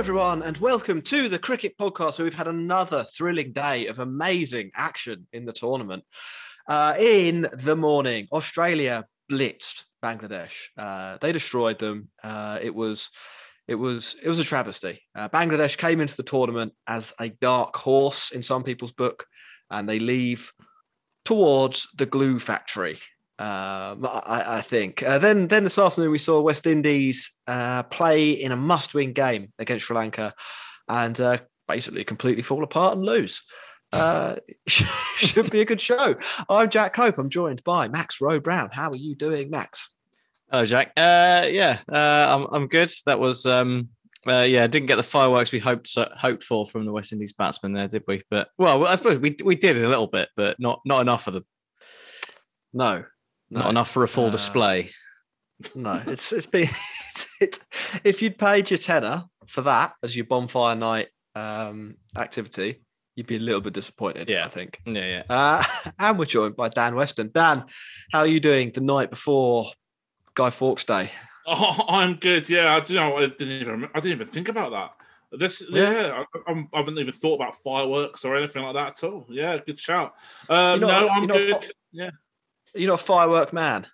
Everyone, and welcome to the Cricket Podcast, where we've had another thrilling day of amazing action in the tournament. Uh, in the morning, Australia blitzed Bangladesh. Uh, they destroyed them. Uh, it was, it was, it was a travesty. Uh, Bangladesh came into the tournament as a dark horse in some people's book, and they leave towards the glue factory. Um, I, I, think. Uh, then, then this afternoon we saw West Indies uh, play in a must-win game against Sri Lanka, and uh, basically completely fall apart and lose. Uh, should be a good show. I'm Jack Cope. I'm joined by Max Rowe Brown. How are you doing, Max? Hello, Jack. Uh, yeah, uh, I'm I'm good. That was um, uh, yeah, didn't get the fireworks we hoped hoped for from the West Indies batsmen there, did we? But well, I suppose we we did a little bit, but not not enough of them. No, not enough for a full uh, display. No, it's it's been it's, it's, if you'd paid your tenner for that as your bonfire night um, activity, you'd be a little bit disappointed. Yeah, I think. Yeah, yeah. Uh, and we're joined by Dan Weston. Dan, how are you doing the night before Guy Fawkes Day? Oh, I'm good. Yeah, I, you know, I didn't even I didn't even think about that. This, yeah, yeah I, I, haven't even thought about fireworks or anything like that at all. Yeah, good shout. Uh, you know, no, I'm good. Fi- yeah, you're not a firework man.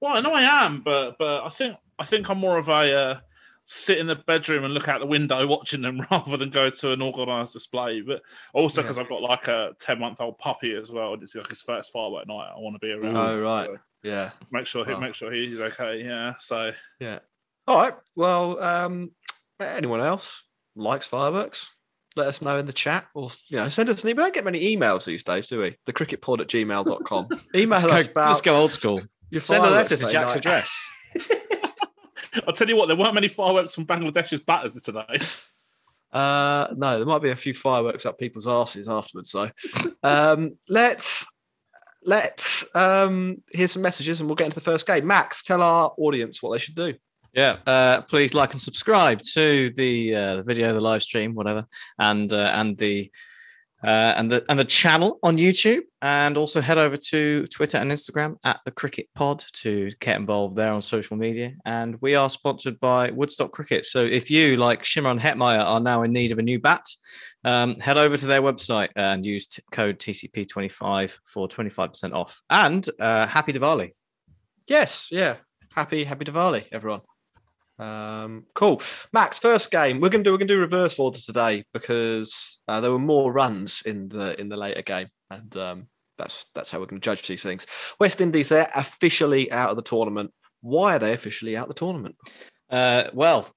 Well, I know I am, but but I think I think I'm more of a uh, sit in the bedroom and look out the window watching them rather than go to an organised display. But also because yeah. I've got like a ten month old puppy as well, and it's like his first firework night. I want to be around. Oh right, so yeah. Make sure he make sure he's okay. Yeah. So yeah. All right. Well, um, anyone else likes fireworks? Let us know in the chat or you know send us an email. We don't get many emails these days, do we? The cricketpod at gmail.com. Email let's us go, about Let's go old school. You send a letter to Jack's address. I'll tell you what, there weren't many fireworks from Bangladesh's batters today. Uh, no, there might be a few fireworks up people's asses afterwards. So um, let's let's um, hear some messages and we'll get into the first game. Max, tell our audience what they should do. Yeah, uh, please like and subscribe to the uh, the video, the live stream, whatever, and uh, and the uh, and the and the channel on YouTube, and also head over to Twitter and Instagram at the Cricket Pod to get involved there on social media. And we are sponsored by Woodstock Cricket. So if you, like Shimron Hetmyer, are now in need of a new bat, um, head over to their website and use t- code TCP25 for 25% off. And uh, happy Diwali. Yes, yeah. Happy Happy Diwali, everyone. Um, cool, Max. First game, we're gonna do we're gonna do reverse order today because uh, there were more runs in the in the later game, and um, that's that's how we're to judge these things. West Indies, they're officially out of the tournament. Why are they officially out of the tournament? Uh, well,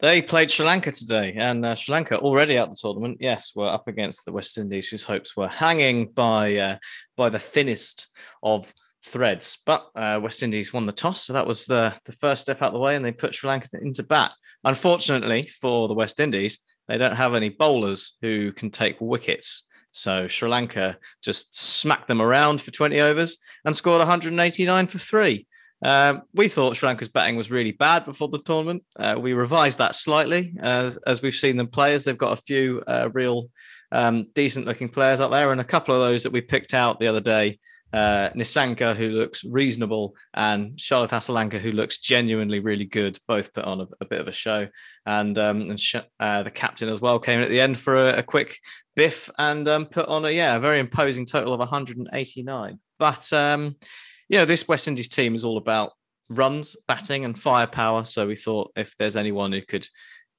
they played Sri Lanka today, and uh, Sri Lanka already out the tournament. Yes, we're up against the West Indies, whose hopes were hanging by uh, by the thinnest of threads. But uh, West Indies won the toss, so that was the the first step out of the way, and they put Sri Lanka into bat. Unfortunately for the West Indies, they don't have any bowlers who can take wickets. So Sri Lanka just smacked them around for 20 overs and scored 189 for three. Um, we thought Sri Lanka's batting was really bad before the tournament. Uh, we revised that slightly as, as we've seen them play, as they've got a few uh, real um, decent looking players out there, and a couple of those that we picked out the other day uh, Nissanka, who looks reasonable, and Charith Asalanka, who looks genuinely really good. Both put on a, a bit of a show, and um, and sh- uh, the captain as well came in at the end for a, a quick biff and um, put on a yeah a very imposing total of 189. But um, you know this West Indies team is all about runs, batting, and firepower. So we thought if there's anyone who could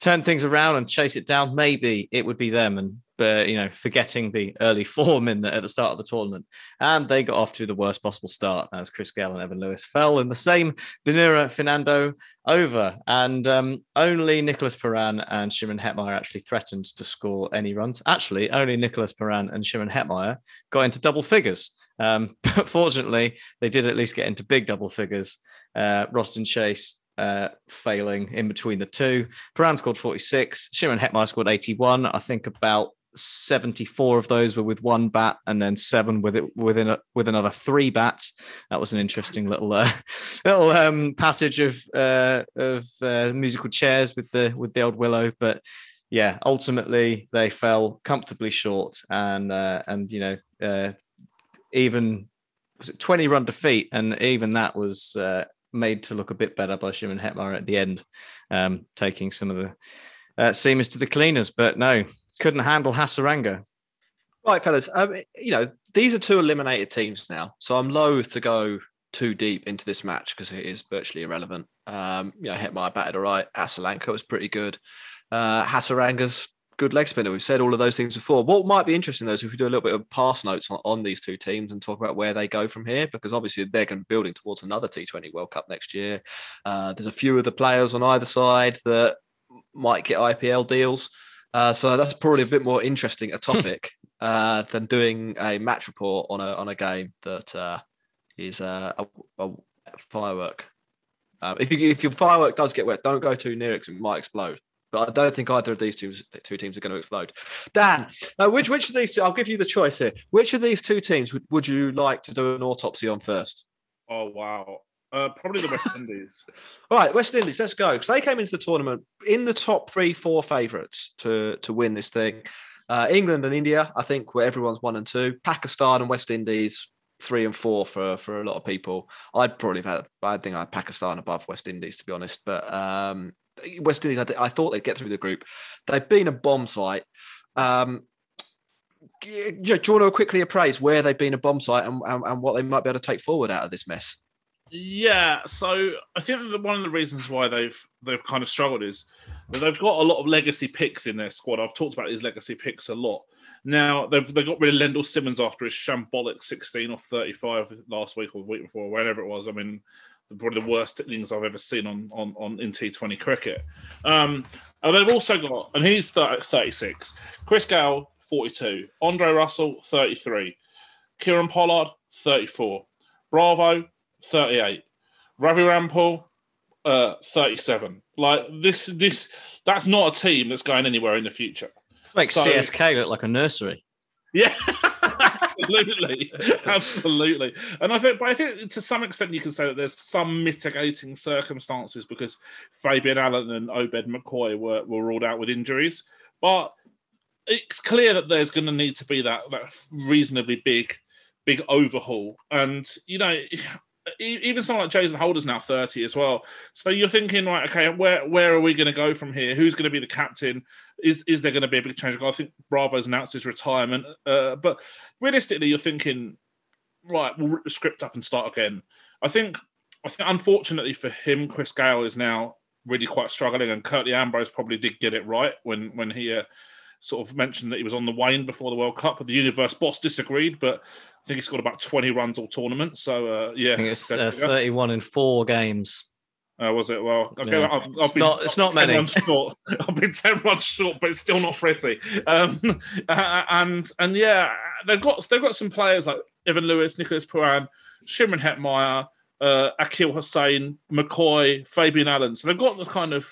turn things around and chase it down, maybe it would be them. And but you know, forgetting the early form in the, at the start of the tournament, and they got off to the worst possible start as Chris Gayle and Evan Lewis fell in the same Binura Fernando over, and um, only Nicholas Pooran and Shimron Hetmyer actually threatened to score any runs. Actually, only Nicholas Pooran and Shimron Hetmyer got into double figures. Um, but fortunately, they did at least get into big double figures. Uh, Roston Chase uh, failing in between the two. Pooran scored 46. Shimron Hetmyer scored 81. I think about 74 of those were with one bat and then seven with it within a, with another three bats that was an interesting little uh, little um, passage of uh, of uh, musical chairs with the with the old willow but yeah ultimately they fell comfortably short and uh, and you know uh, even was it 20 run defeat and even that was uh, made to look a bit better by Shimron Hetmyer at the end um, taking some of the uh, seamers to the cleaners but no couldn't handle Hasaranga. Right, fellas. Um, you know, these are two eliminated teams now, so I'm loath to go too deep into this match because it is virtually irrelevant. Um, you know, Hetmyer batted all right. Asalanka was pretty good. Uh, Hasaranga's good leg spinner. We've said all of those things before. What might be interesting though is if we do a little bit of pass notes on, on these two teams and talk about where they go from here, because obviously they're going to be building towards another T20 World Cup next year. Uh, there's a few of the players on either side that might get IPL deals. Uh, so that's probably a bit more interesting a topic uh, than doing a match report on a on a game that uh, is uh, a, a, firework. Um, if you, if your firework does get wet, don't go too near it; it might explode. But I don't think either of these two two teams are going to explode. Dan, uh, which which of these two? I'll give you the choice here. Which of these two teams would, would you like to do an autopsy on first? Oh wow! Uh, probably the West Indies. All right, West Indies. Let's go because they came into the tournament in the top three, four favourites to to win this thing. Uh, England and India, I think, were everyone's one and two. Pakistan and West Indies, three and four for for a lot of people. I'd probably have had. I think I had Pakistan above West Indies to be honest, but um, West Indies, I, I, thought they'd get through the group. They've been a bomb site. Um, do you want to quickly appraise where they've been a bomb site and, and, and what they might be able to take forward out of this mess? Yeah, so I think that one of the reasons why they've they've kind of struggled is that they've got a lot of legacy picks in their squad. I've talked about these legacy picks a lot. Now they've they got rid of Lendl Simmons after his shambolic 16 or 35 last week or the week before, whenever it was. I mean, probably the worst innings I've ever seen on on, on in T20 cricket. Um, and they've also got, and he's 36. Chris Gayle 42, Andre Russell 33, Kieron Pollard 34, Bravo 38. Ravi Rampaul, uh, 37. Like this, this that's not a team that's going anywhere in the future. Makes so, CSK look like a nursery. Yeah, absolutely, absolutely. And I think, but I think to some extent you can say that there's some mitigating circumstances because Fabian Allen and Obed McCoy were, were ruled out with injuries. But it's clear that there's going to need to be that that reasonably big, big overhaul. And you know, even someone like Jason Holder's now 30 as well. So you're thinking, right, okay, where where are we going to go from here? Who's going to be the captain? Is is there going to be a big change? I think Bravo's announced his retirement. Uh, but realistically, you're thinking, right, we'll rip the script up and start again. I think, I think, unfortunately for him, Chris Gayle is now really quite struggling, and Curtly Ambrose probably did get it right when when he uh, sort of mentioned that he was on the wane before the World Cup. But the Universe boss disagreed, but I think he scored about 20 runs all tournament. So, uh, yeah. I think it's uh, 31 in four games. Uh, was it? Well, okay, yeah. I've, I've it's, been, not, it's not many. I've been 10 runs short, but it's still not pretty. Um, and and yeah, they've got they've got some players like Evan Lewis, Nicholas Pooran, Shimron Hetmyer, uh, Akeal Hosein, McCoy, Fabian Allen. So they've got the kind of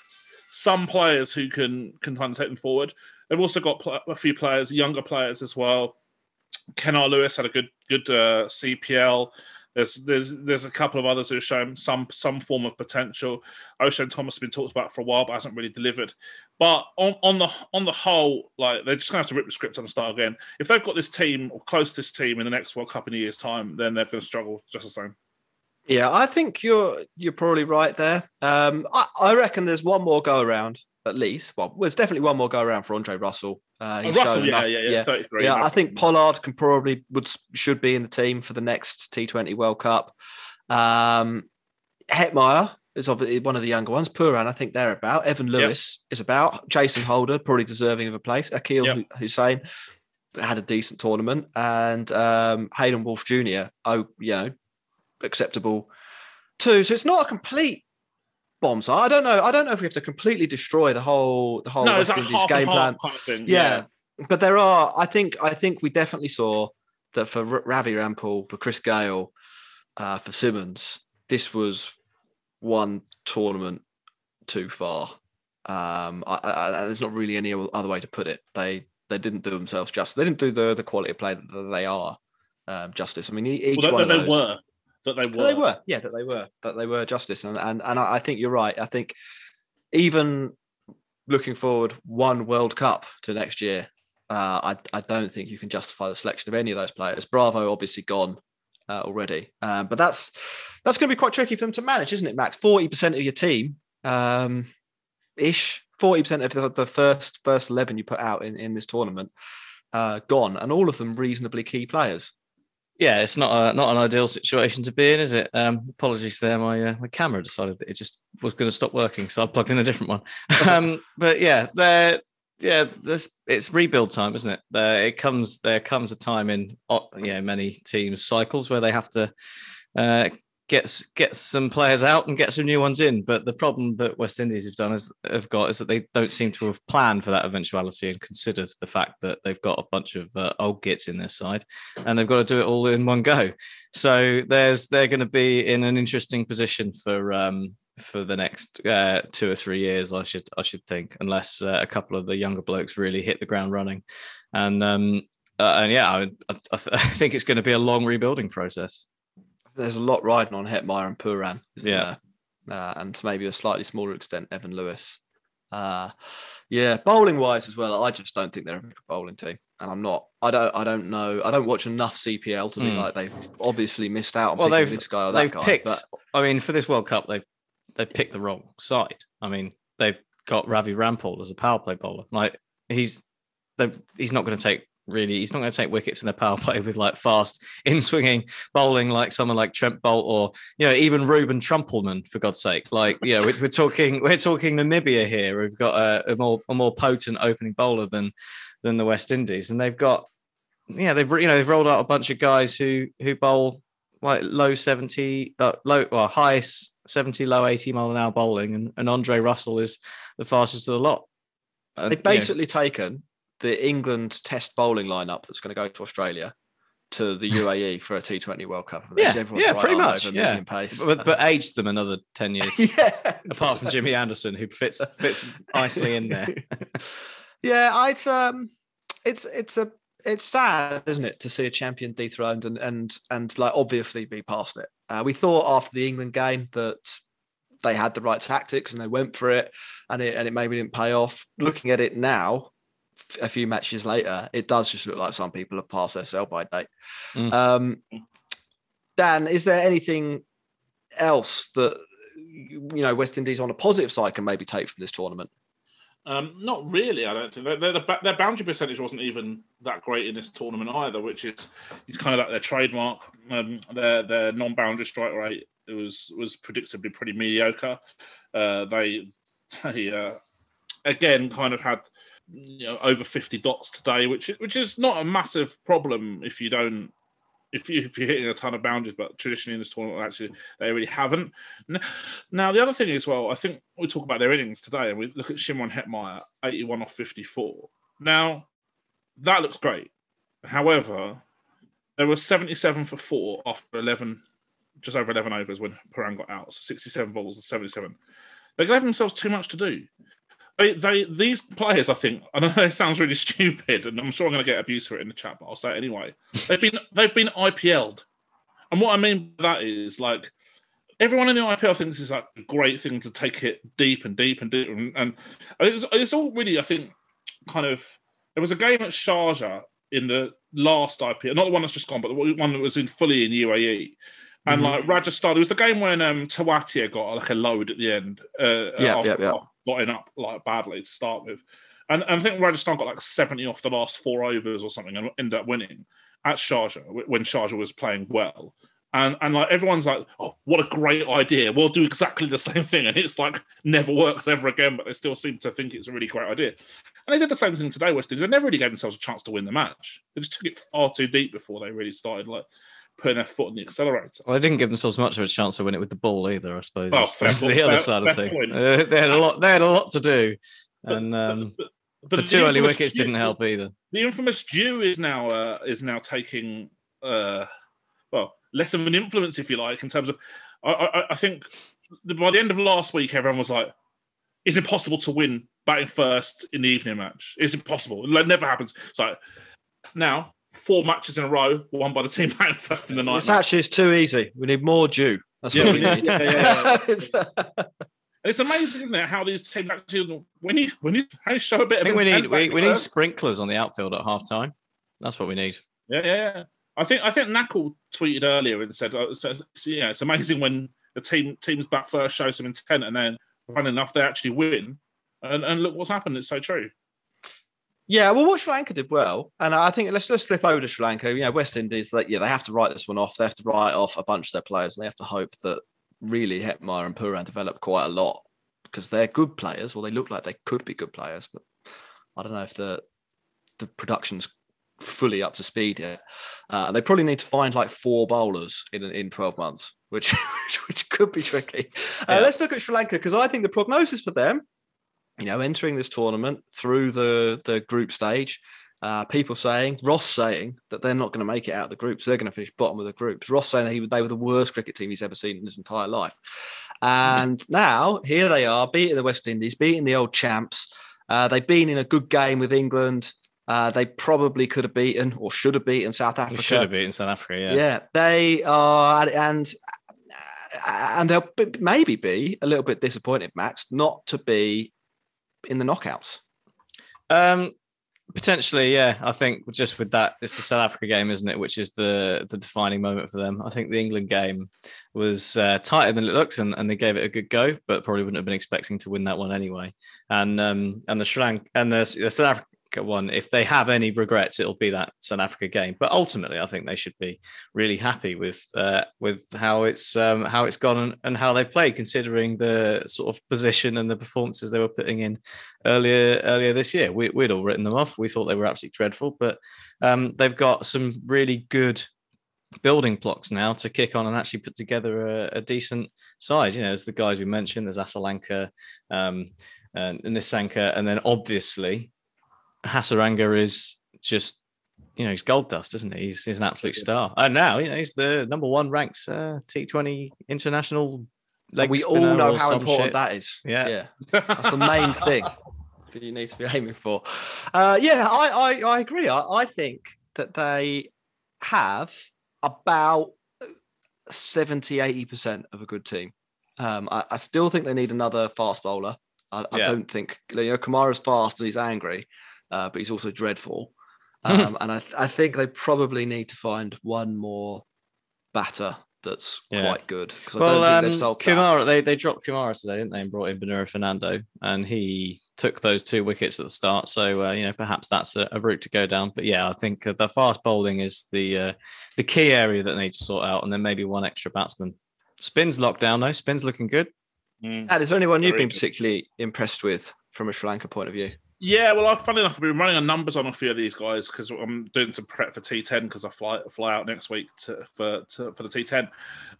some players who can can kind of take them forward. They've also got pl- a few players, younger players as well. Kennar Lewis had a good good uh, CPL. There's there's there's a couple of others who have shown some some form of potential. Oshane Thomas has been talked about for a while, but hasn't really delivered. But on, on the on the whole, like they're just gonna have to rip the script and start again. If they've got this team or close to this team in the next World Cup in a year's time, then they're going to struggle just the same. Yeah, I think you're you're probably right there. Um, I, I reckon there's one more go around at least. Well, there's definitely one more go around for Andre Russell. Uh, Oh, Russell, yeah, enough- yeah, yeah, 33, yeah. I think Pollard can probably would should be in the team for the next T20 World Cup. Um, Hetmyer is obviously one of the younger ones. Pooran, I think they're about. Evan Lewis is about. Jason Holder, probably deserving of a place. Akeal Yep. Hosein had a decent tournament, and um, Hayden Walsh Jr. Oh, you know, acceptable too. So it's not a complete bomb site. I don't know. I don't know if we have to completely destroy the whole the whole no, West Indies game plan. kind of thing. Yeah. but there are. I think. I think we definitely saw that for Ravi Rampaul, for Chris Gayle, uh, for Simmons, this was one tournament too far. Um, I, I, there's not really any other way to put it. They they didn't do themselves justice. They didn't do the the quality of play that they are um, justice. I mean, each Well, one of those, were. That they that were. they were, yeah, that they were, that they were justice, and and and I I think you're right. I think even looking forward one World Cup to next year, uh, I I don't think you can justify the selection of any of those players. Bravo obviously gone uh, already, um, but that's that's going to be quite tricky for them to manage, isn't it, Max? Forty percent of your team, um, ish, forty percent of the, the first first eleven you put out in in this tournament, uh, gone, and all of them reasonably key players. Yeah, it's not a, not an ideal situation to be in, is it? Um, apologies there. My uh, my camera decided that it just was going to stop working, so I plugged in a different one. um, but yeah, there, yeah, this it's rebuild time, isn't it? There, it comes there comes a time in yeah many teams cycles where they have to uh, get s- get some players out and get some new ones in. But the problem that West Indies have done is have got is that they don't seem to have planned for that eventuality and considered the fact that they've got a bunch of uh, old gits in their side and they've got to do it all in one go. So there's they're going to be in an interesting position for um, for the next uh, two or three years. I should I should think, unless uh, a couple of the younger blokes really hit the ground running, and um, uh, and yeah, I, I, I think it's going to be a long rebuilding process. There's a lot riding on Hetmyer and Pooran, Yeah. Uh, and to maybe a slightly smaller extent, Evan Lewis. Uh, yeah, bowling wise as well, I just don't think they're a good bowling team, and I'm not. I don't. I don't know. I don't watch enough CPL to be Mm. like they've obviously missed out on Well, they've this guy or that they've guy. picked. but I mean, for this World Cup, they've they've picked the wrong side. I mean, they've got Ravi Rampaul as a power play bowler. Like he's he's not going to take really. He's not going to take wickets in the power play with like fast in swinging bowling like someone like Trent Boult or you know even Ruben Trumpelmann for God's sake. Like you know we're, we're talking we're talking Namibia here. We've got a, a more a more potent opening bowler than than the West Indies, and they've got yeah they've you know they've rolled out a bunch of guys who who bowl like low 70 uh, low well high 70 low 80 mile an hour bowling and, and andre russell is the fastest of the lot they've you know, basically taken the England Test bowling lineup that's going to go to Australia to the UAE for a T20 World Cup. Yeah yeah right pretty much yeah pace. but, but aged them another 10 years yeah, apart from jimmy anderson who fits fits nicely in there yeah, it's um, it's it's a it's sad, isn't it, to see a champion dethroned and and and like obviously be past it. Uh, we thought after the England game that they had the right tactics and they went for it, and it and it maybe didn't pay off. Looking at it now, a few matches later, it does just look like some people have passed their sell by date. Mm. Um, Dan, is there anything else that you know West Indies on a positive side can maybe take from this tournament? Um, not really, I don't think. Their, their, their boundary percentage wasn't even that great in this tournament either, which is is kind of like their trademark. Um, their their non-boundary strike rate it was was predictably pretty mediocre. Uh, they they uh, again kind of had you know over 50 dots today, which which is not a massive problem if you don't if you if you're hitting a ton of boundaries, but traditionally in this tournament, actually they really haven't. Now the other thing is, well, I think we talk about their innings today, and we look at Shimron Hetmyer, 81 off 54. Now that looks great. However, there were 77 for four after 11 just over 11 overs when Pooran got out. So 67 balls and 77. They gave themselves too much to do. They, they, these players, I think, I know it sounds really stupid, and I'm sure I'm going to get abuse for it in the chat, but I'll say it anyway. They've been, they've been IPL'd, and what I mean by that is like everyone in the IPL thinks it's like a great thing to take it deep and deep and deep, and, and it's, it's all really, I think, kind of. There was a game at Sharjah in the last IPL, not the one that's just gone, but the one that was in fully in UAE. And Mhm. like Rajasthan, it was the game when um Tewatia got like a load at the end. Uh, Yeah, yeah, yeah. Got up like badly to start with. And, and I think Rajasthan got like 70 off the last four overs or something and ended up winning at Sharjah when Sharjah was playing well. And and like everyone's like, oh, what a great idea. We'll do exactly the same thing. And it's like never works ever again, but they still seem to think it's a really great idea. And they did the same thing today, West Indies. They never really gave themselves a chance to win the match. They just took it far too deep before they really started like putting their foot on the accelerator. Well, they didn't give themselves much of a chance to win it with the ball either. I suppose Oh, that's, the other fair- side of fair the thing. Uh, they had a lot. They had a lot to do, and um, but the the two early wickets Dew- didn't help either. The infamous dew is now uh, is now taking uh, well less of an influence, if you like, in terms of. I, I, I think the- by the end of last week, everyone was like, "It's impossible to win batting first in the evening match. It's impossible. It never happens." So now four matches in a row won by the team batting first in the night. It's match. actually it's too easy. We need more dew. That's Yeah, what we we need. need- yeah, yeah, It's- And it's amazing, isn't it, how these teams actually when you when you show a bit I of think we need we, we need sprinklers on the outfield at half time. That's what we need. Yeah, yeah, yeah. I think I think Knuckle tweeted earlier and said, uh, so, so, yeah, it's amazing when the team teams back first show some intent and then run enough they actually win. And and look what's happened. It's so true. Yeah, well, what Sri Lanka did well, and I think let's let's flip over to Sri Lanka. You know, West Indies, that yeah, they have to write this one off. They have to write off a bunch of their players, and they have to hope that really Hetmyer and Pooran develop quite a lot because they're good players, or they look like they could be good players, but I don't know if the the production's fully up to speed yet. Uh, they probably need to find like four bowlers in in twelve months, which which, which could be tricky. Uh, Yeah. Let's look at Sri Lanka because I think the prognosis for them you know, entering this tournament through the the group stage, uh, people saying Ross saying that they're not going to make it out of the groups, they're going to finish bottom of the groups. Ross saying that he, they were the worst cricket team he's ever seen in his entire life, and now here they are beating the West Indies, beating the old champs. Uh, they've been in a good game with England. Uh, they probably could have beaten or should have beaten South Africa. should have beaten South Africa. Yeah. Yeah, they are, and and they'll maybe be a little bit disappointed, Max, not to be in the knockouts. Um, potentially, yeah. I think just with that, it's the South Africa game, isn't it? Which is the the defining moment for them. I think the England game was uh, tighter than it looked, and, and they gave it a good go, but probably wouldn't have been expecting to win that one anyway. And um, and the Sri Lanka and the, the South Africa one, if they have any regrets, it'll be that South Africa game. But ultimately, I think they should be really happy with uh, with how it's um, how it's gone and, and how they've played, considering the sort of position and the performances they were putting in earlier earlier this year. We, we'd all written them off. We thought they were absolutely dreadful, but um, they've got some really good building blocks now to kick on and actually put together a, a decent side. You know, as the guys we mentioned, there's Asalanka um, and Nissanka, and then obviously Hasaranga is just. You know, he's gold dust, isn't he? He's, he's an absolute star. And now, you know, he's the number one ranked uh, T20 international. leg we all know how important shit. that is. Yeah. yeah, that's the main thing that you need to be aiming for. Uh, yeah, I, I I agree. I, I think that they have about 70 80 percent of a good team. Um, I, I still think they need another fast bowler. I, I Yeah. don't think you know Kumara's fast and he's angry, uh, but he's also dreadful. Um, and I, I think they probably need to find one more batter that's Yeah. quite good because I Well, don't think um, they've solved that. Kumara, they, they dropped Kumara today, didn't they, and brought in Binura Fernando, and he took those two wickets at the start. So uh, you know, perhaps that's a, a route to go down. But yeah, I think uh, the fast bowling is the uh, the key area that they need to sort out, and then maybe one extra batsman. Spins locked down though. Spins looking good. And is there anyone you've been good. particularly impressed with from a Sri Lanka point of view? Yeah, well, I've funny enough, I've been running the numbers on a few of these guys because I'm doing some prep for T10 because I fly fly out next week to, for to, for the T10.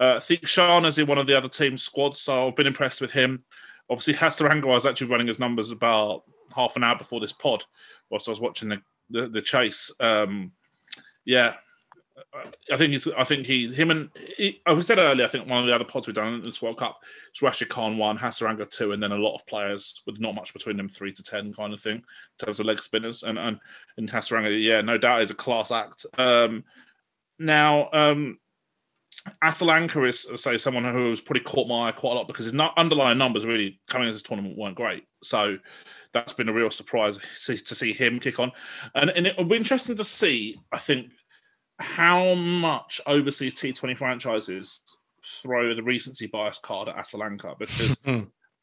Uh, I think Shana's in one of the other team's squads, so I've been impressed with him. Obviously, Hasaranga, I was actually running his numbers about half an hour before this pod, whilst I was watching the the, the chase. Um, yeah, I think he's. I think he, him, and he, I we said earlier. I think one of the other pods we've done in this World Cup is Rashid Khan one, Hasaranga two, and then a lot of players with not much between them, three to ten kind of thing in terms of leg spinners. And and and Hasaranga, yeah, no doubt is a class act. Um, now, um, Asalanka is say someone who has probably caught my eye quite a lot because his underlying numbers really coming into this tournament weren't great. So that's been a real surprise to see him kick on, and and it will be interesting to see. I think how much overseas T20 franchises throw the recency bias card at Asalanka because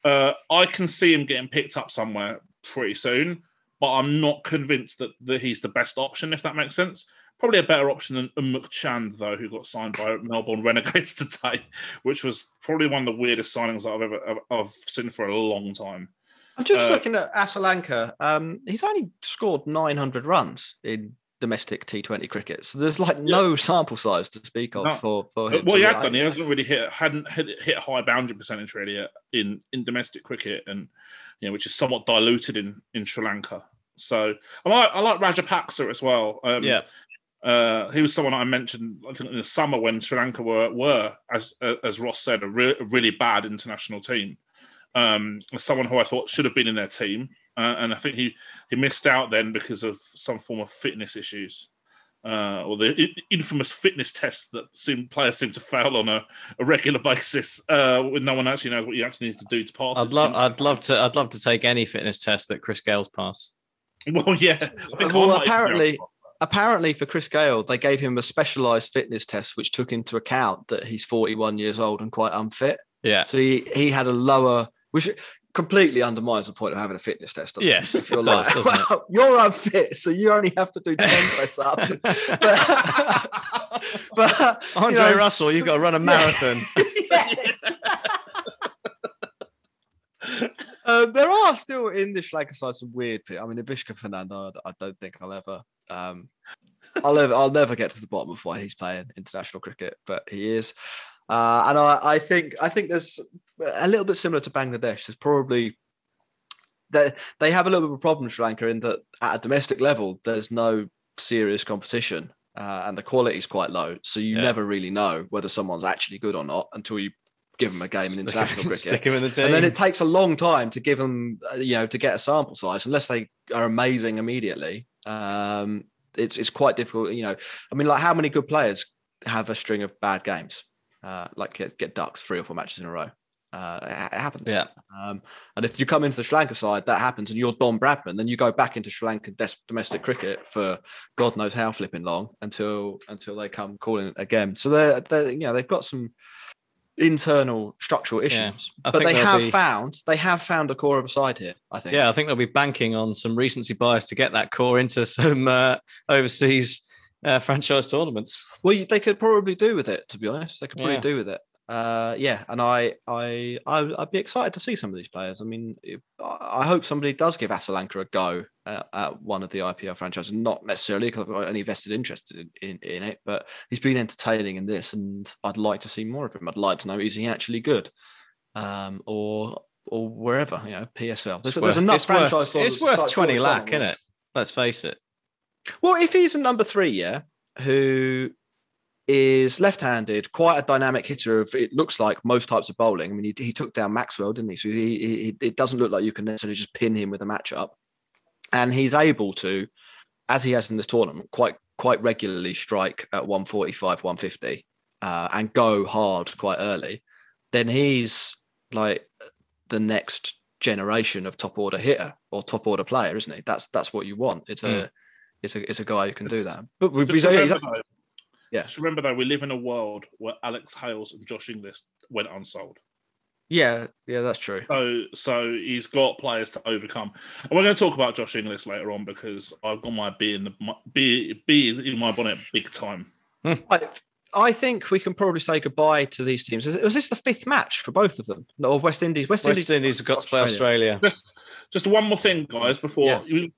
uh, I can see him getting picked up somewhere pretty soon, but I'm not convinced that, that he's the best option, if that makes sense. Probably a better option than Unmukt Chand, though, who got signed by Melbourne Renegades today, which was probably one of the weirdest signings I've ever I've, I've seen for a long time. I'm just Uh, looking at Asalanka. Um, he's only scored 900 runs in domestic T20 cricket, so there's like no sample size to speak of No. for for him. what he had done, he hasn't really hit hadn't hit, hit a high boundary percentage really uh, in in domestic cricket, and you know, which is somewhat diluted in in Sri Lanka. So I like I like Rajapaksa as well. Um, Yeah. Uh, he was someone I mentioned I think in the summer when Sri Lanka were were as as Ross said a, re- a really bad international team. Um, someone who I thought should have been in their team, uh, and I think he he missed out then because of some form of fitness issues uh, or the i- infamous fitness test that seem players seem to fail on a, a regular basis uh, when no one actually knows what you actually need to do to pass. I'd love, I'd love to, I'd love to take any fitness test that Chris Gayle's pass. Well, yeah. I think I well, apparently, apparently for Chris Gayle, they gave him a specialised fitness test which took into account that he's 41 years old and quite unfit. Yeah. So he, he had a lower, which completely undermines the point of having a fitness test. doesn't Yes, If you're it does, like, doesn't it? you're unfit, so you only have to do 10 press ups. but, but you Andre know, Russell, you've got to run a marathon. um, there are still in the Sri Lanka side some weird people. I mean, Vishwa Fernando, I, I don't think I'll ever, um, I'll ever, I'll never get to the bottom of why he's playing international cricket, but he is. Uh, and I, I think, I think there's a little bit similar to Bangladesh. There's probably they they have a little bit of a problem, Sri Lanka, in that at a domestic level, there's no serious competition, uh, and the quality is quite low. So you Yeah. never really know whether someone's actually good or not until you give them a game in Stick- international cricket stick him in the team. and then it takes a long time to give them uh, you know to get a sample size unless they are amazing immediately um it's it's quite difficult you know i mean like how many good players have a string of bad games uh like get, get ducks three or four matches in a row uh it, it happens Yeah. um and if you come into the sri lanka side that happens and you're don bradman then you go back into sri lankan des- domestic cricket for god knows how flipping long until until they come calling again so they're, they're you know they've got some internal structural issues Yeah. But they have be- found they have found a core of a side here. I think. Yeah, I think they'll be banking on some recency bias to get that core into some uh, overseas uh, franchise tournaments. Well, they could probably do with it. To be honest, they could probably Yeah. do with it. Uh, yeah, and I, I, I, I'd be excited to see some of these players. I mean, I hope somebody does give Asalanka a go at, at one of the IPL franchises. Not necessarily because I've got any vested interest in, in, in it, but he's been entertaining in this, and I'd like to see more of him. I'd like to know is he actually good, um, or or wherever you know PSL. There's, It's there's worth- enough it's franchise. worth, it's worth 20 drawing lakh, isn't it? Let's face it. Well, if he's a number three, yeah, who is left-handed, quite a dynamic hitter of it looks like most types of bowling. I mean, he, he took down Maxwell, didn't he? So he, he, it doesn't look like you can necessarily just pin him with a matchup, and he's able to, as he has in this tournament, quite quite regularly strike at 145, 150, uh, and go hard quite early. Then he's like the next generation of top order hitter or top order player, isn't he? That's that's what you want. It's a It's a it's a guy who can do that. But we- Just he's, he's, remember, though, yeah. just remember though, we live in a world where Alex Hales and Josh Inglis went unsold. yeah, yeah, that's true. So, so he's got players to overcome, and we're going to talk about Josh Inglis later on because I've got my B in the my, B B is in my bonnet big time. Hmm. I, I think we can probably say goodbye to these teams. Is- Was this the fifth match for both of them? No, West Indies. West, West Indies, Indies have got to play Australia. Just, just one more thing, guys, before Yeah. you.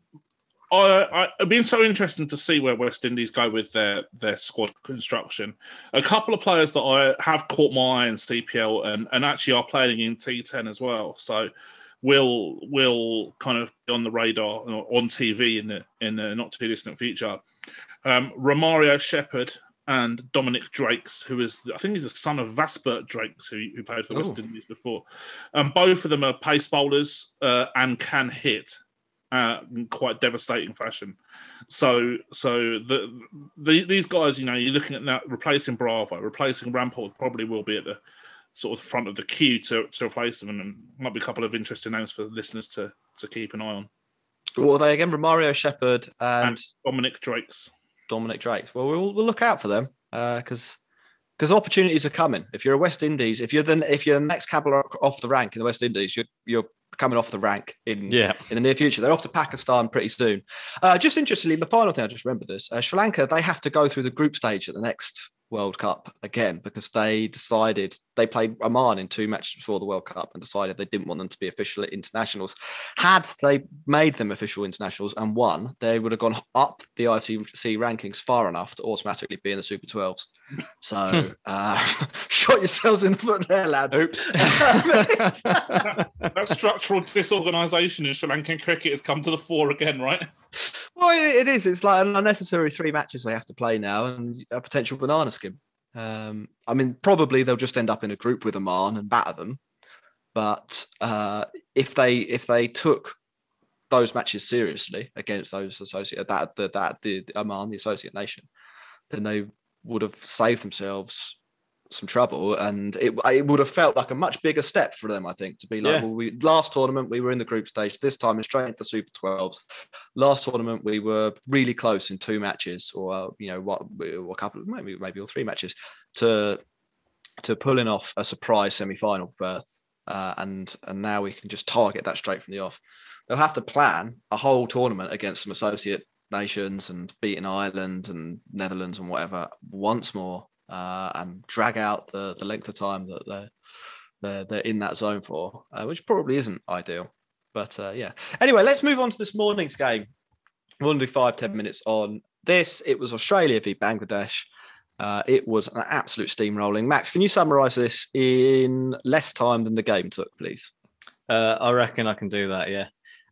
I, it'd been so interesting to see where West Indies go with their their squad construction. A couple of players that I have caught my eye in CPL and, and actually are playing in T10 as well. So will will kind of be on the radar on TV in the in the not too distant future. Um, Romario Shepherd and Dominic Drakes, who is I think he's the son of Vasbert Drakes, who, who played for West Indies before. Um, both of them are pace bowlers uh, and can hit uh, in quite devastating fashion. So, so the, the these guys, you know, you're looking at now replacing Bravo, replacing Rampaul, probably will be at the sort of front of the queue to, to replace them, and, might be a couple of interesting names for listeners to to keep an eye on. What are they again? Romario Shepherd and, And Dominic Drakes. Dominic Drakes. Well, we'll, we'll look out for them because because opportunities are coming. If you're a West Indies, if you're then if you're the next capital off the rank in the West Indies, you're you're coming off the rank in Yeah. in the near future. They're off to Pakistan pretty soon. Uh, just interestingly, the final thing I just remember this: uh, Sri Lanka they have to go through the group stage at the next World Cup again because they decided they played Oman in two matches before the World Cup and decided they didn't want them to be official internationals. Had they made them official internationals and won, they would have gone up the ICC rankings far enough to automatically be in the Super 12s. So uh, shot yourselves in the foot there, lads. Oops. that, that structural disorganisation in Sri Lankan cricket has come to the fore again, right? Well, it, it is. It's like an unnecessary three matches they have to play now, and a potential banana skin. Um, I mean, probably they'll just end up in a group with Oman and batter them. But uh, if they if they took those matches seriously against those associate that the that the, Oman, the associate nation, then they would have saved themselves some trouble, and it it would have felt like a much bigger step for them. I think to be like, Yeah. well, we last tournament we were in the group stage. This time it's straight into the Super 12s. Last tournament we were really close in two matches, or uh, you know what, or a couple, maybe maybe or three matches to to pulling off a surprise semi-final berth. Uh, and and now we can just target that straight from the off. They'll have to plan a whole tournament against some associate nations and beating Ireland and Netherlands and whatever once more, uh, and drag out the the length of time that they're they're, they're in that zone for, uh, which probably isn't ideal. But uh, yeah. Anyway, let's move on to this morning's game. We'll do five ten minutes on this. It was Australia v Bangladesh. Uh, it was an absolute steamrolling. Max, can you summarise this in less time than the game took, please? Uh, I reckon I can do that, yeah.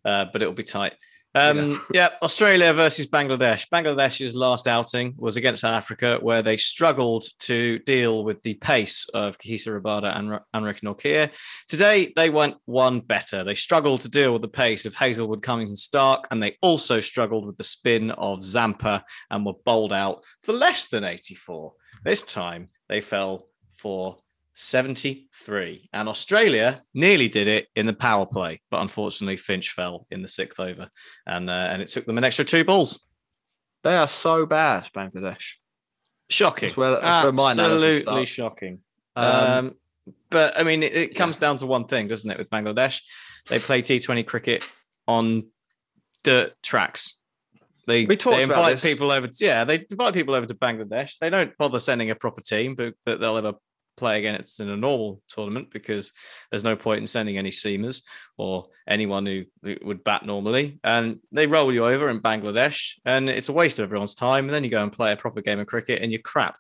Uh, but it'll be tight. Um, yeah, Australia versus Bangladesh. Bangladesh's last outing was against South Africa, where they struggled to deal with the pace of Kagiso Rabada and Anrich Nortje. Today, they went one better. They struggled to deal with the pace of Hazlewood, Cummins, and Stark, and they also struggled with the spin of Zampa and were bowled out for less than 84. This time, they fell for 73. And Australia nearly did it in the power play, but unfortunately, Finch fell in the sixth over and, uh, and it took them an extra two balls. They are so bad, Bangladesh. Shocking. That's where, that's where Absolutely starts. shocking. Um, Um, but I mean, it, it comes down to one thing, doesn't it? With Bangladesh, they play T20 cricket on dirt tracks. They, We they invite people over. To, yeah, they invite people over to Bangladesh. They don't bother sending a proper team, but that they'll ever play against in a normal tournament because there's no point in sending any seamers or anyone who, would bat normally. And they roll you over in Bangladesh, and it's a waste of everyone's time. And then you go and play a proper game of cricket, and you're crap.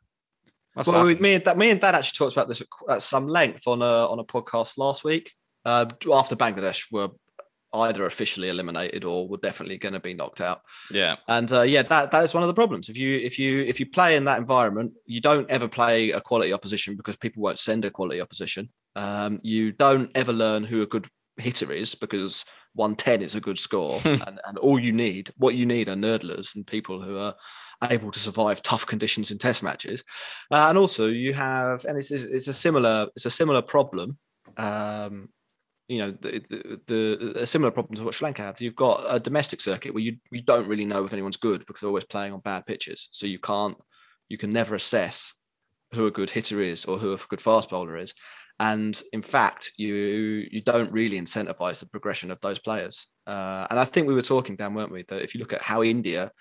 That's well, what me and that me and Dan actually talked about this at, at some length on a on a podcast last week. Uh, after Bangladesh were either officially eliminated or were definitely going to be knocked out. yeah. And uh, yeah, that that is one of the problems. If you if you if you play in that environment, you don't ever play a quality opposition because people won't send a quality opposition. Um, you don't ever learn who a good hitter is because 110 is a good score, and, and all you need, what you need, are nerdlers and people who are able to survive tough conditions in test matches. Uh, and also, you have, and it's, it's, it's a similar it's a similar problem. Um, you know the, the, the a similar problem to what Sri Lanka have. You've got a domestic circuit where you you don't really know if anyone's good because they're always playing on bad pitches. So you can't you can never assess who a good hitter is or who a good fast bowler is. And in fact, you you don't really incentivize the progression of those players. Uh, and I think we were talking, Dan, weren't we? That if you look at how India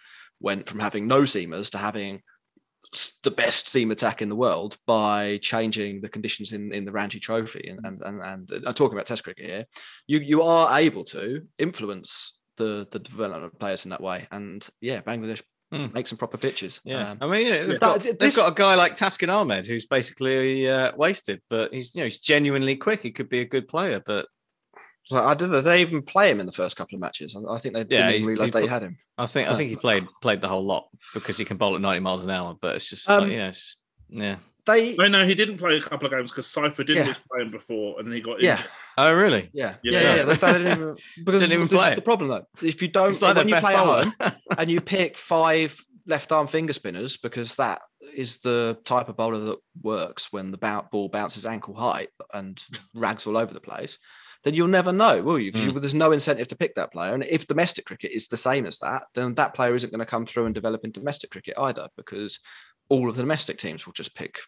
went from having no seamers to having the best seam attack in the world by changing the conditions in, in the Ranji Trophy and and and, and I'm talking about Test cricket here. You you are able to influence the the development of players in that way. And yeah, Bangladesh Hmm. make some proper pitches. Yeah, Um, I mean, you know, they've, got, That- they've got a guy like Taskin Ahmed who's basically uh, wasted, but he's you know he's genuinely quick. He could be a good player, but So I did. They even play him in the first couple of matches. I I think they Yeah, didn't even realize he's they had him. I think I think he played played the whole lot because he can bowl at 90 miles an hour. But it's just Um, like, yeah, it's just yeah. They No, no, he didn't play a couple of games because Cypher did Yeah. was playing before, and then he got yeah. injured. Oh really? Yeah, Yeah. yeah, yeah. yeah. They, they didn't even, because Didn't even this play. is the problem though. If you don't, It's like when you play at bowler. home and you pick five left arm finger spinners because that is the type of bowler that works when the ball bounces ankle height and rags all over the place, then you'll never know, will you? Because Mm. there's no incentive to pick that player. And if domestic cricket is the same as that, then that player isn't going to come through and develop in domestic cricket either because all of the domestic teams will just pick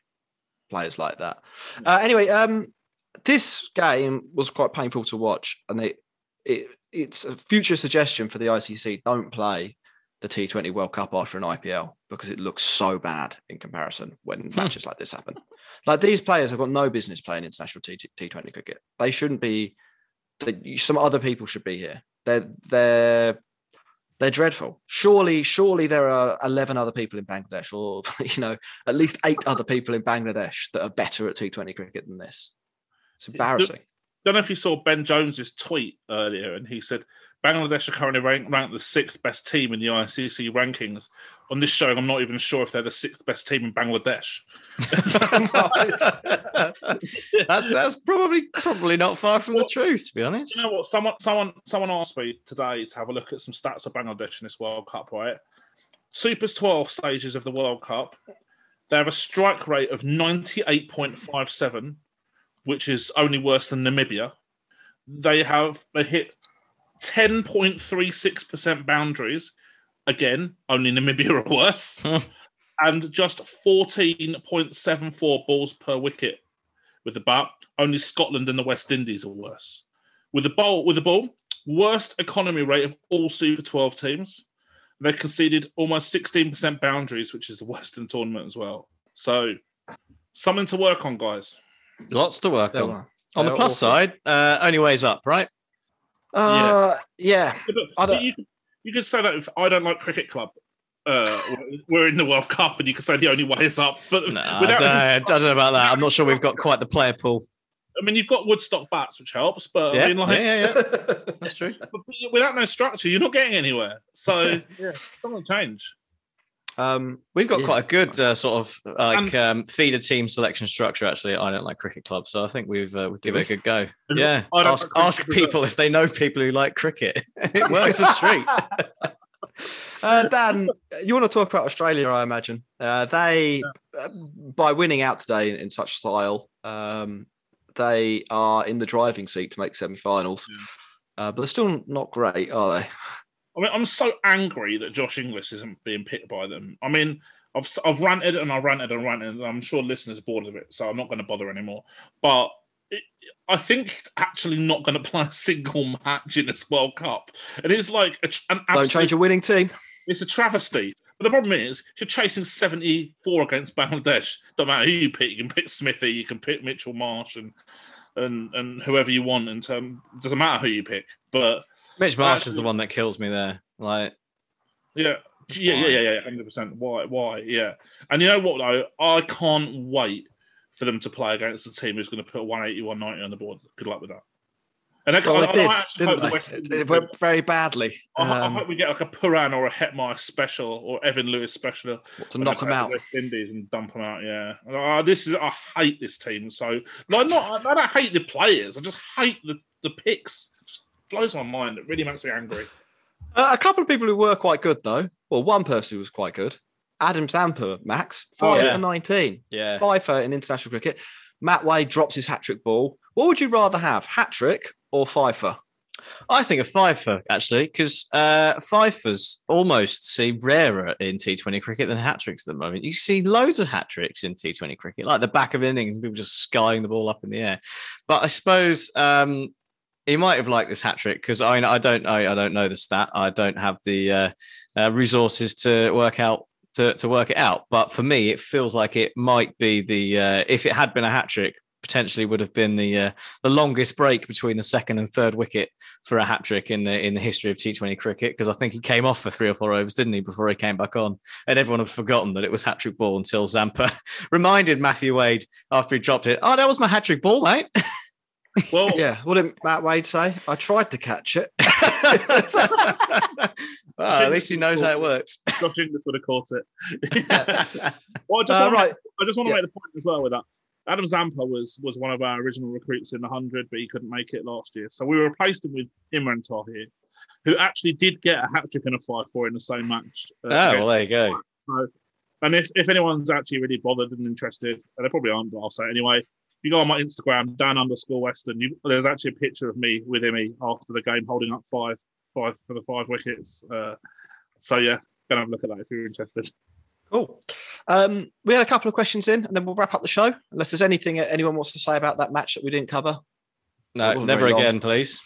players like that. Uh, anyway, um, this game was quite painful to watch, and it, it it's a future suggestion for the ICC: don't play the T20 World Cup after an IPL because it looks so bad in comparison when hmm. matches like this happen. Like these players have got no business playing international T- T20 cricket. They shouldn't be. They, some other people should be here. They're they're they're dreadful. Surely, surely there are eleven other people in Bangladesh, or you know, at least eight other people in Bangladesh that are better at T20 cricket than this. It's embarrassing. Don't know if you saw Ben Jones's tweet earlier, and he said Bangladesh are currently ranked, ranked the sixth best team in the ICC rankings. On this showing, I'm not even sure if they're the sixth best team in Bangladesh. That's that's probably probably not far from the truth, to be honest. You know what? Someone, someone, someone asked me today to have a look at some stats of Bangladesh in this World Cup. Right, Super's 12 stages of the World Cup. They have a strike rate of 98.57, which is only worse than Namibia. They have they hit 10.36% boundaries. Again, only Namibia are worse. and just 14.74 balls per wicket with the bat. Only Scotland and the West Indies are worse. With the ball, with the ball, worst economy rate of all Super 12 teams. They conceded almost 16% boundaries, which is the worst in the tournament as well. So something to work on, guys. Lots to work There on. were. On the They're plus awful. side, uh, only ways up, right? Uh, yeah. But, I but don't- you, could- you could say that if I don't like cricket club, uh, we're in the World Cup, and you could say the only way is up. But No, I don't, any- I don't know about that. I'm not sure we've got quite the player pool. I mean, you've got Woodstock bats, which helps, but Yeah, I mean, like, yeah, yeah, yeah. That's true. but without no structure, you're not getting anywhere. So, yeah, something change. Um, We've got Yeah. quite a good uh, sort of like um, feeder team selection structure. Actually, I don't like cricket club, so I think we've uh, we give it a good go. Yeah, I don't ask, ask people if they know people who like cricket. it works a treat. uh, Dan, you want to talk about Australia? I imagine uh, they, uh, by winning out today in, in such style, um, they are in the driving seat to make semi-finals. Uh, but they're still not great, are they? I mean, I'm so angry that Josh Inglis isn't being picked by them. I mean, I've I've ranted and I've ranted and ranted. And I'm sure listeners are bored of it, so I'm not going to bother anymore. But it, I think he's actually not going to play a single match in this World Cup, and it's like a, an Don't absolute, change a winning team. It's a travesty. But the problem is, if you're chasing 74 against Bangladesh, don't matter who you pick. You can pick Smithy, you can pick Mitchell Marsh, and and and whoever you want. In term, doesn't matter who you pick. But Mitch Marsh is the one that kills me there. Like, yeah, yeah, yeah, yeah, yeah, hundred percent. Why? Why? Yeah. And you know what though? I can't wait for them to play against a team who's going to put 180, 190 on the board. Good luck with that. And I, Well, I, they I did, actually hope didn't the they? West It, it went very badly. I, ho- I Um, hope we get like a Pooran or a Hetmyer special or Evan Lewis special to knock them out. West Indies and dump them out. Yeah, Uh, this is I hate this team. So like, not I don't hate the players. I just hate the the picks. It just blows my mind. It really makes me angry. Uh, a couple of people who were quite good, though. Well, one person who was quite good, Adam Zampa, Max, Oh, five yeah. for 19. Yeah. Five for in international cricket. Matt Wade drops his hat trick ball. What would you rather have, hat trick or fifer? I think a fifer actually, because uh, fifers almost seem rarer in T20 cricket than hat tricks at the moment. You see loads of hat tricks in T20 cricket, like the back of innings people just skying the ball up in the air. But I suppose um, he might have liked this hat trick because I I don't I, I don't know the stat. I don't have the uh, uh, resources to work out. To, to work it out, but for me, it feels like it might be the uh, if it had been a hat trick, potentially would have been the uh, the longest break between the second and third wicket for a hat trick in the in the history of T20 cricket because I think he came off for three or four overs, didn't he, before he came back on, and everyone had forgotten that it was hat trick ball until Zampa reminded Matthew Wade after he dropped it. Oh, that was my hat trick ball, mate. Well, Yeah. What did Matt Wade say? I tried to catch it. Well, at least he knows how it works. Josh Inglis would have caught it. well, I just, Uh, want right. to, I just want to Yeah. make the point as well with that. Adam Zampa was was one of our original recruits in the hundred, but he couldn't make it last year. So we replaced him with Imran Tahir, who actually did get a hat trick and a five four in the same match. uh, Oh, well, there you go. So, and if, if anyone's actually really bothered and interested, and they probably aren't, but I'll say anyway. If you go on my Instagram, Dan underscore Weston, you, there's actually a picture of me with Imi after the game holding up five, five for the five wickets. Uh, so yeah, go and have a look at that if you're interested. Cool. Um, we had a couple of questions in, and then we'll wrap up the show. Unless there's anything anyone wants to say about that match that we didn't cover. No, never very long. again, please.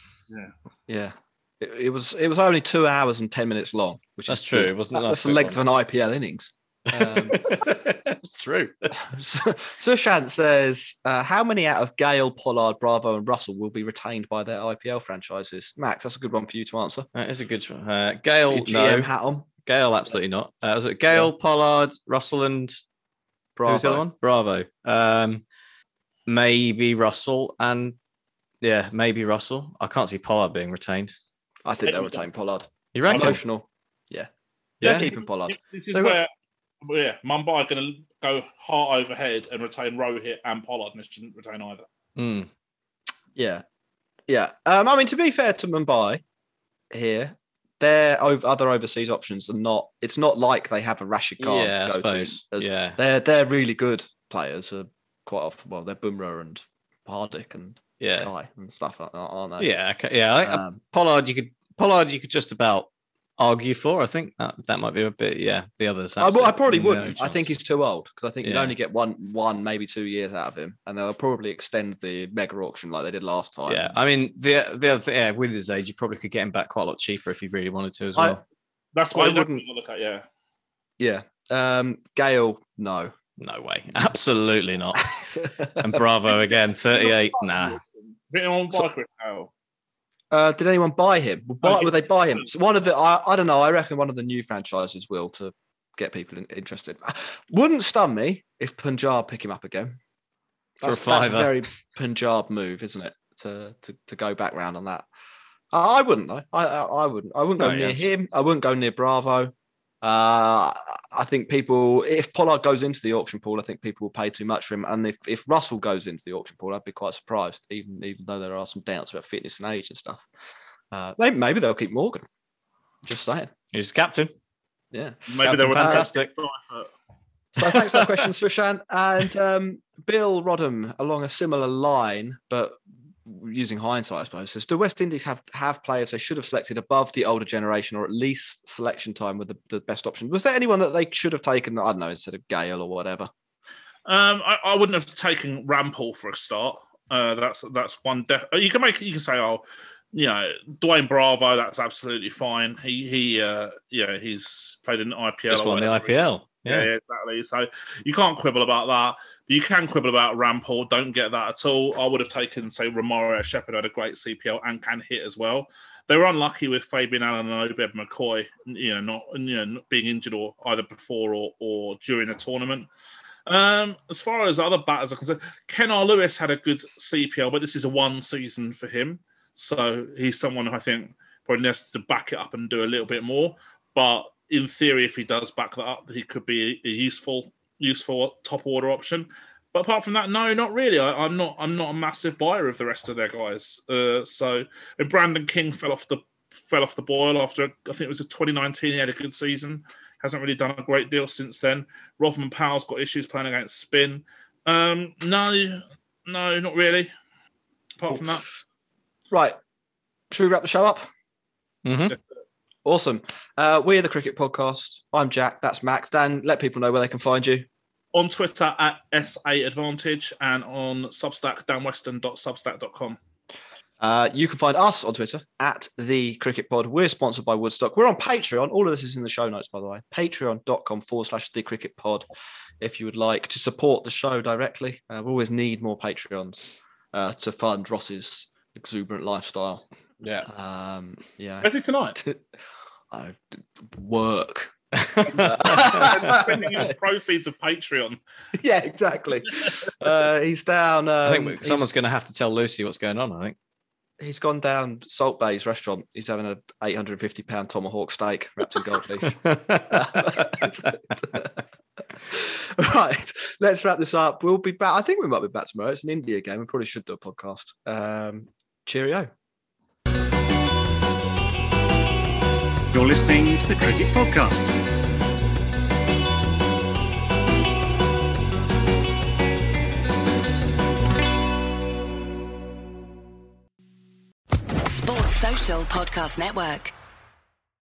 Yeah. It, it was it was only two hours and ten minutes long, which That's is true. It wasn't That- that's the length one. of an IPL innings. Um, it's true. Sushant says, uh, "How many out of Gayle, Pollard, Bravo, and Russell will be retained by their IPL franchises?" Max, that's a good one for you to answer. That is a good one. Uh, Gayle, GM no. hat on. Gayle, absolutely not. Uh, was it Gayle, Pollard, Russell, and Bravo. who's the other one? Bravo. Um, maybe Russell, and yeah, maybe Russell. I can't see Pollard being retained. I think they'll retain Pollard. You reckon? Emotional. Yeah. Yeah. They're keeping Pollard. This is So- where, well, yeah, Mumbai are going to go heart overhead and retain Rohit and Pollard, and they shouldn't retain either. Hmm. Yeah, yeah. Um, I mean, to be fair to Mumbai, here their over, other overseas options are not. It's not like they have a Rashid Khan Yeah, to go to. as- Yeah. they're they're really good players. Uh, quite often, well, they're Bumrah and Hardik and Yeah. Sky and stuff like that, aren't they? Yeah, okay, yeah. Um, Pollard, you could Pollard, you could just about argue for. I think that, that might be a bit. Yeah, the others. I, I probably no wouldn't. I think he's too old because I think you'd only get one, one maybe two years out of him, and they'll probably extend the mega auction like they did last time. Yeah, I mean the the other thing, yeah, with his age, you probably could get him back quite a lot cheaper if you really wanted to as I- well. That's I what I wouldn't- wouldn't look at. Yeah, yeah. Um, Gayle, no. no way, absolutely not. and Bravo again, thirty-eight. Nah, anyone So- buy Chris Gayle? Uh, did anyone buy him? Will, buy, Oh, will they buy him? So one of the, I, I don't know. I reckon one of the new franchises will to get people in, interested. Wouldn't stun me if Punjab pick him up again. For a That's, that's a very Punjab move, isn't it? To to, to go back round on that. I, I wouldn't though. I, I I wouldn't. I wouldn't go No, near yeah. him. I wouldn't go near Bravo. Uh, I think people, if Pollard goes into the auction pool, I think people will pay too much for him. And if, if Russell goes into the auction pool, I'd be quite surprised, even even though there are some doubts about fitness and age and stuff. Uh, maybe, maybe they'll keep Morgan. Just saying. he's captain. Yeah. Maybe Captain they were Fantastic. So thanks for that question, Sushan. And um, Bill Rodham, along a similar line, but using hindsight, I suppose, says do West Indies have have players they should have selected above the older generation, or at least selection time with the, the best option? Was there anyone that they should have taken? I don't know, instead of Gayle or whatever. Um, I, I wouldn't have taken Rampaul for a start. Uh, that's that's one. Def- you can make you can say, oh, you know, Dwayne Bravo. That's absolutely fine. He he, uh, yeah, he's played in the IPL. Just won the. IPL. Yeah. Yeah. yeah, exactly. So you can't quibble about that. You can quibble about Rampaul. Don't get that at all. I would have taken, say, Romario Shepherd had a great CPL and can hit as well. They were unlucky with Fabian Allen and Obed McCoy, you know, not you know being injured or either before or, or during the tournament. Um, as far as other batters are concerned, Kennar Lewis had a good CPL, but this is a one season for him. So he's someone I think probably needs to back it up and do a little bit more. But in theory, if he does back that up, he could be a useful, useful top order option. But apart from that, no, not really. I, I'm not. I'm not a massive buyer of the rest of their guys. Uh, so and Brandon King fell off the fell off the boil after I think it was a 2019. He had a good season. Hasn't really done a great deal since then. Rovman Powell's got issues playing against spin. Um, no, no, not really. Apart from that, Right. Should we wrap the show up? Mhm. Awesome. Uh, we're the Cricket Podcast. I'm Jack. That's Max. Dan, let people know where they can find you. On Twitter at SA Advantage and on Substack danweston.substack.com. Uh, you can find us on Twitter at the Cricket Pod. We're sponsored by Woodstock. We're on Patreon. All of this is in the show notes, by the way. Patreon.com forward slash the Cricket Pod. If you would like to support the show directly, uh, we always need more Patreons uh, to fund Ross's exuberant lifestyle. Yeah. Um, yeah. Where's he tonight? I work. Spending his proceeds of Patreon. yeah, exactly. Uh, he's down. Um, I think someone's going to have to tell Lucy what's going on. I think. he's gone down Salt Bae's restaurant. He's having a 850 pound tomahawk steak wrapped in gold leaf. right, let's wrap this up. We'll be back. I think we might be back tomorrow. It's an India game. We probably should do a podcast. Um, cheerio. You're listening to the Cricket Podcast. Sports Social Podcast Network.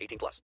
18 plus.